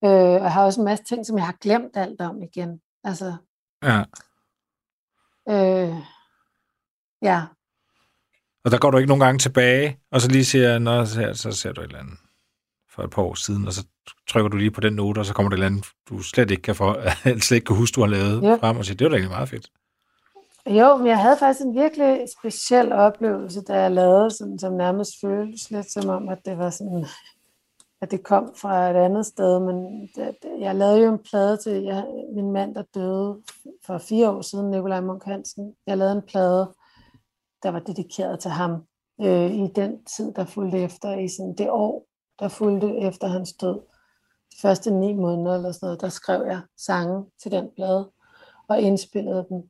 Øh, og jeg har også en masse ting, som jeg har glemt alt om igen. Altså, ja. øh, ja. Og der går du ikke nogen gange tilbage, og så lige siger, Nå, så, her, så ser du et eller andet for et par år siden, og så trykker du lige på den note, og så kommer det et eller andet, du slet ikke kan, for, slet ikke kan huske, du har lavet Ja. frem, og siger, det var da egentlig meget fedt. Jo, men jeg havde faktisk en virkelig speciel oplevelse, da jeg lavede, sådan, som nærmest føltes lidt som om, at det var sådan, at det kom fra et andet sted, men det, det, jeg lavede jo en plade til jeg, min mand, der døde for fire år siden, Nikolaj Munk Hansen. Jeg lavede en plade, der var dedikeret til ham øh, i den tid, der fulgte efter, i sådan det år, der fulgte efter hans død. De første ni måneder eller sådan noget, der skrev jeg sange til den plade og indspillede den.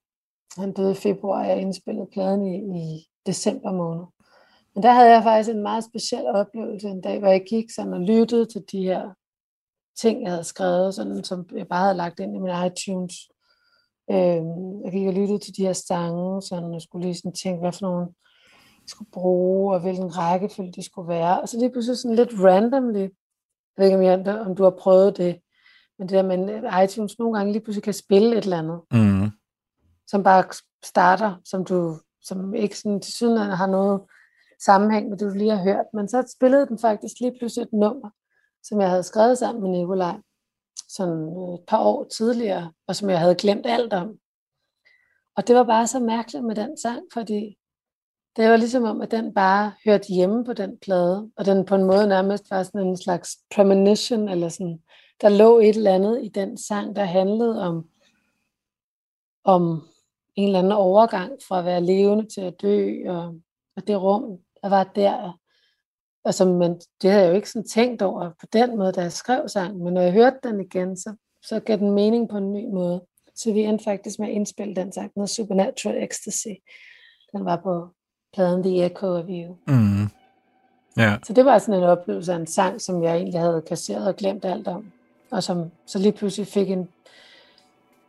Han døde i februar, og jeg indspillede pladen i, i december måned. Men der havde jeg faktisk en meget speciel oplevelse en dag, hvor jeg gik sådan og lyttede til de her ting, jeg havde skrevet, sådan, som jeg bare havde lagt ind i min iTunes. Øhm, jeg gik og lyttede til de her sange, sådan, og skulle lige sådan tænke, hvad for nogle skulle bruge, og hvilken rækkefølge de skulle være. Og så lige pludselig sådan lidt randomly, jeg ved ikke, om, du har prøvet det, men det der med at iTunes nogle gange lige pludselig kan spille et eller andet, Mm. som bare starter, som du som ikke sådan til syden har noget sammenhæng med det, du lige har hørt. Men så spillede den faktisk lige pludselig et nummer, som jeg havde skrevet sammen med Nikolaj, sådan øh, et par år tidligere, og som jeg havde glemt alt om. Og det var bare så mærkeligt med den sang, fordi det var ligesom om, at den bare hørte hjemme på den plade, og den på en måde nærmest var sådan en slags premonition, eller sådan, der lå et eller andet i den sang, der handlede om, om en eller anden overgang fra at være levende til at dø, og, og det rum, der var der. Altså, men det havde jeg jo ikke sådan tænkt over på den måde, da jeg skrev sangen, men når jeg hørte den igen, så, så gav den mening på en ny måde. Så vi endte faktisk med at indspille den sang, noget Supernatural Ecstasy. Den var på pladen The Echo of You. Mm. Ja. Så det var sådan en oplevelse af en sang, som jeg egentlig havde kasseret og glemt alt om. Og som så lige pludselig fik en,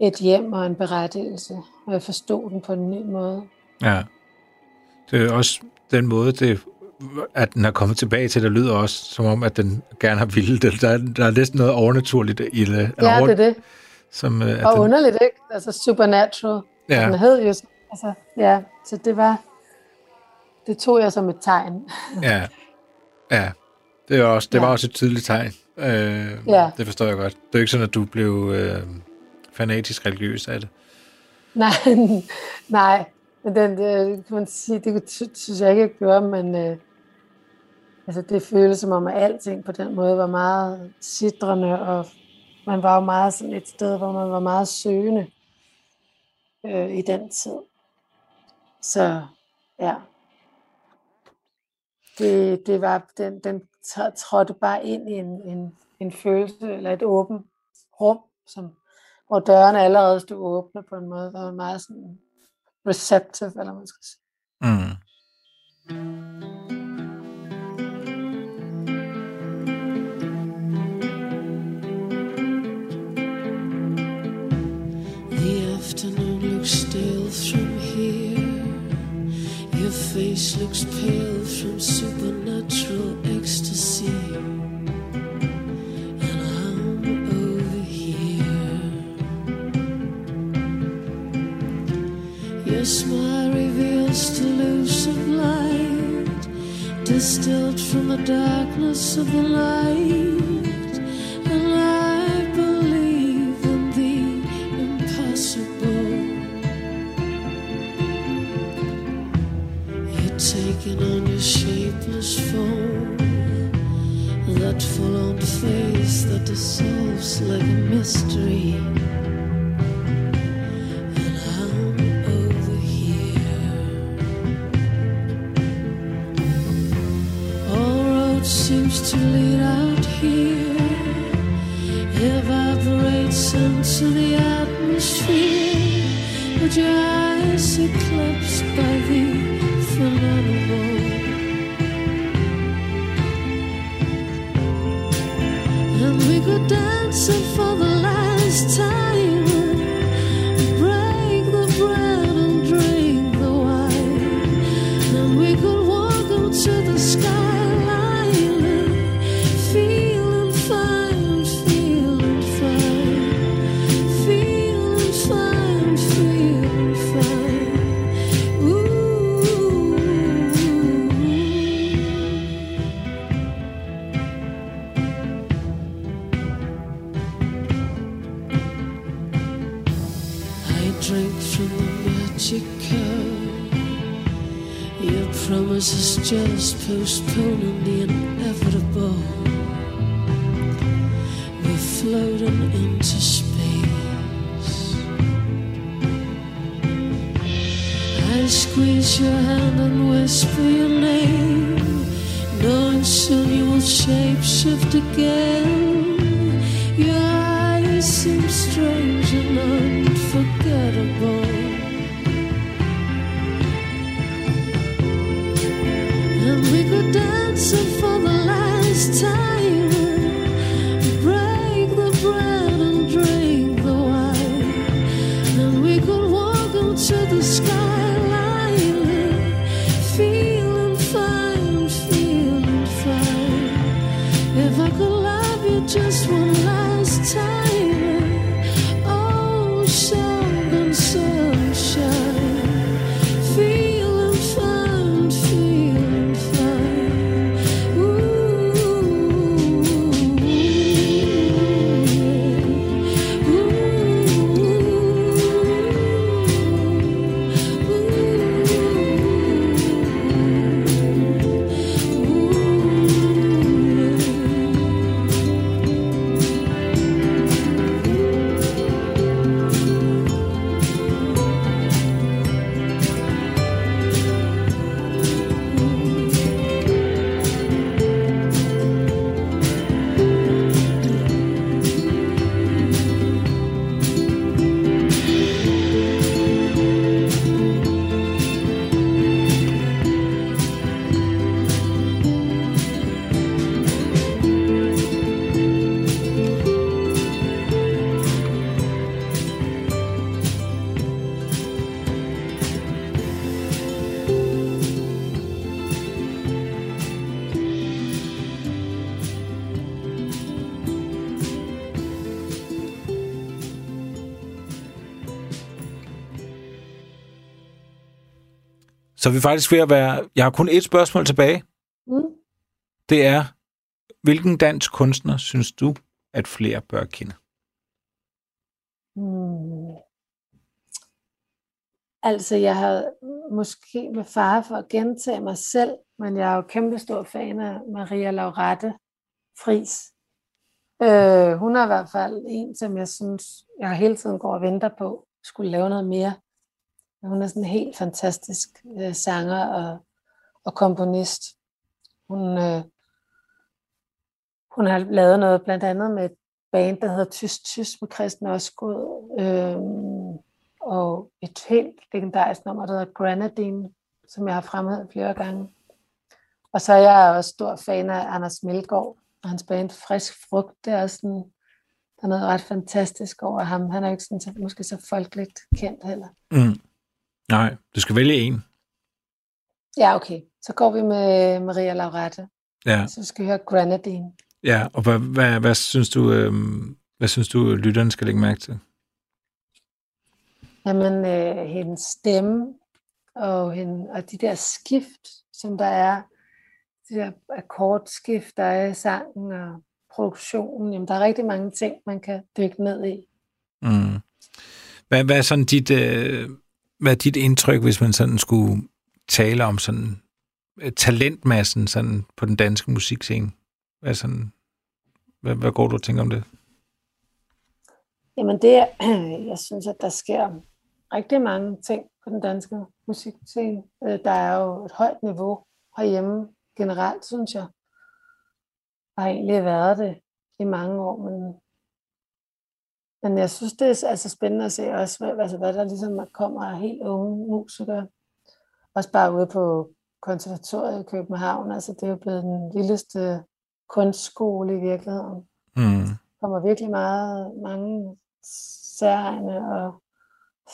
et hjem og en berettigelse, og jeg forstod den på en ny måde. Ja. Det er også den måde, det, at den er kommet tilbage til, der lyder også som om, at den gerne har ville det. Der, der er næsten noget overnaturligt i det. Ja, over- det er det. Som, øh, at Og den, underligt, ikke? Altså supernatural. Ja. Den hed jo, altså, ja, så det var, det tog jeg som et tegn. ja, ja. Det, var også, det ja. var også et tydeligt tegn. Øh, ja. Det forstår jeg godt. Det er ikke sådan, at du blev øh, fanatisk religiøs af det. Nej, nej. Men den, det, kan man sige, det synes jeg ikke, jeg gjorde, men øh, altså, det føles som om, at alting på den måde var meget sidrende, og man var jo meget sådan et sted, hvor man var meget søgende øh, i den tid. Så ja, det, det var, den, den trådte bare ind i en, en, en følelse, eller et åbent rum, som, hvor dørene allerede stod åbne på en måde, der var meget sådan receptive, eller man skal sige. Mm. face looks pale from supernatural ecstasy. And I'm over here. Your smile reveals delusive light, distilled from the darkness of the night. walking on your shapeless form. That full on face that dissolves like a mystery. And I'm over here. All roads seems to lead out here Så er vi faktisk ved at være... Jeg har kun et spørgsmål tilbage. Mm. Det er, hvilken dansk kunstner synes du, at flere bør kende? Mm. Altså, jeg har måske med fare for at gentage mig selv, men jeg er jo kæmpestor fan af Maria Laurette Fris. Øh, hun er i hvert fald en, som jeg synes, jeg hele tiden går og venter på, skulle lave noget mere. Hun er sådan en helt fantastisk øh, sanger og, og komponist. Hun, øh, hun har lavet noget blandt andet med et band, der hedder Tyst Tyst med Christian Osgood. øh, og et helt legendarisk nummer, der hedder Granadine, som jeg har fremhævet flere gange. Og så er jeg også stor fan af Anders Melgaard og hans band Frisk Frugt. Det er sådan, der er noget ret fantastisk over ham. Han er ikke sådan, så, måske så folkeligt kendt heller. Mm. Nej, du skal vælge en. Ja, okay. Så går vi med Maria Laurette. Ja, Så skal vi høre Grenadine. ja. og hvad, hvad, hvad, synes du, øhm, hvad synes du, lytterne skal lægge mærke til? Jamen, øh, hendes stemme og, hende, og de der skift, som der er, de der akkordskift, der er i sangen og produktionen, jamen, der er rigtig mange ting, man kan dykke ned i. Mm. Hvad, hvad er sådan dit, øh, hvad er dit indtryk, hvis man sådan skulle tale om sådan øh, talentmassen sådan på den danske musikscene? Hvad, er sådan, hvad, hvad går du og tænker om det? Jamen, det jeg synes, at der sker rigtig mange ting på den danske musikscene. Øh, der er jo et højt niveau herhjemme generelt, synes jeg. Der har egentlig været det i mange år, men, men jeg synes, det er altså spændende at se også, hvad, altså, hvad der ligesom kommer af helt unge musikere. Også bare ude på konservatoriet i København. Altså, det er jo blevet den vildeste kunstskole i virkeligheden. Mm. Der kommer virkelig meget, mange særegne og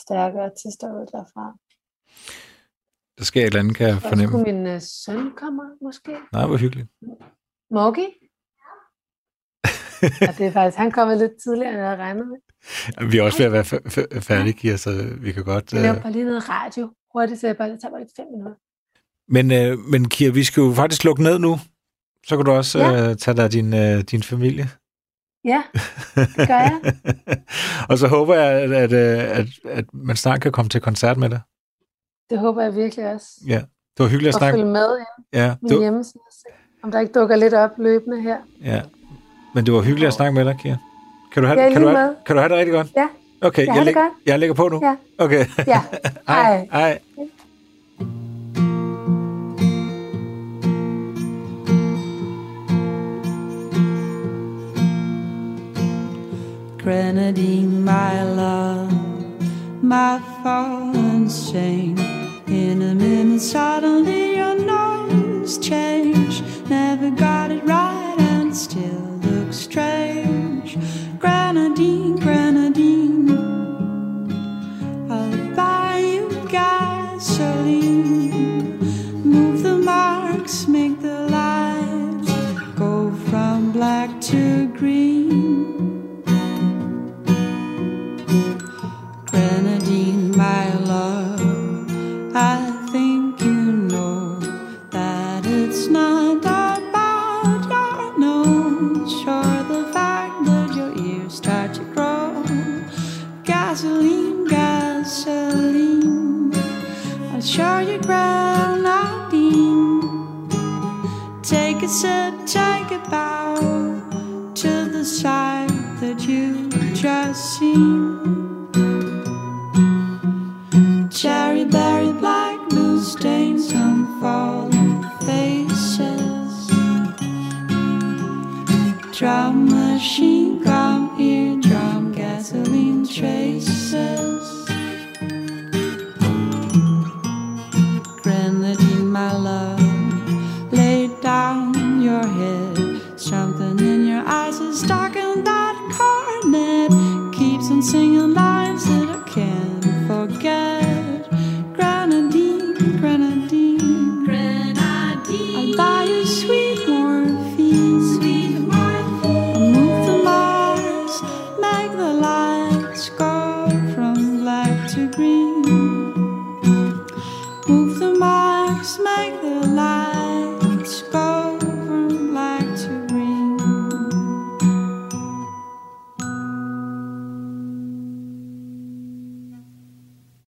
stærke artister ud derfra. Der sker et eller andet, kan jeg Også fornemme. kunne min uh, søn kommer måske. Nej, hvor hyggeligt. Morgi? ja, det er faktisk, han kommer lidt tidligere, end jeg havde regnet med. Vi er også ved at være f- færdige, Kira, så vi kan godt... Jeg laver Øh... bare lige noget radio hurtigt, så jeg bare, det tager bare lidt fem minutter. Men, øh, men Kira, vi skal jo faktisk lukke ned nu. Så kan du også Ja. øh, tage dig af din, øh, din familie. Ja, det gør jeg. og så håber jeg, at, at, øh, at, at man snart kan komme til koncert med dig. Det håber jeg virkelig også. Ja, det var hyggeligt at Og snakke. følge med ind Ja, min var, hjemmeside. og Om der ikke dukker lidt op løbende her. ja, men det var hyggeligt at snakke med dig, Kira. Kan du have, Ja, kan, du have, kan du have det rigtig godt? Ja, Okay, Jeg det læg- godt. jeg lægger på nu. Ja. Okay. ja. hej. Hej. hej. Grenadine, my love, my fallen chain. In a minute, suddenly your nose changed. Never got it right and still strange. Grenadine,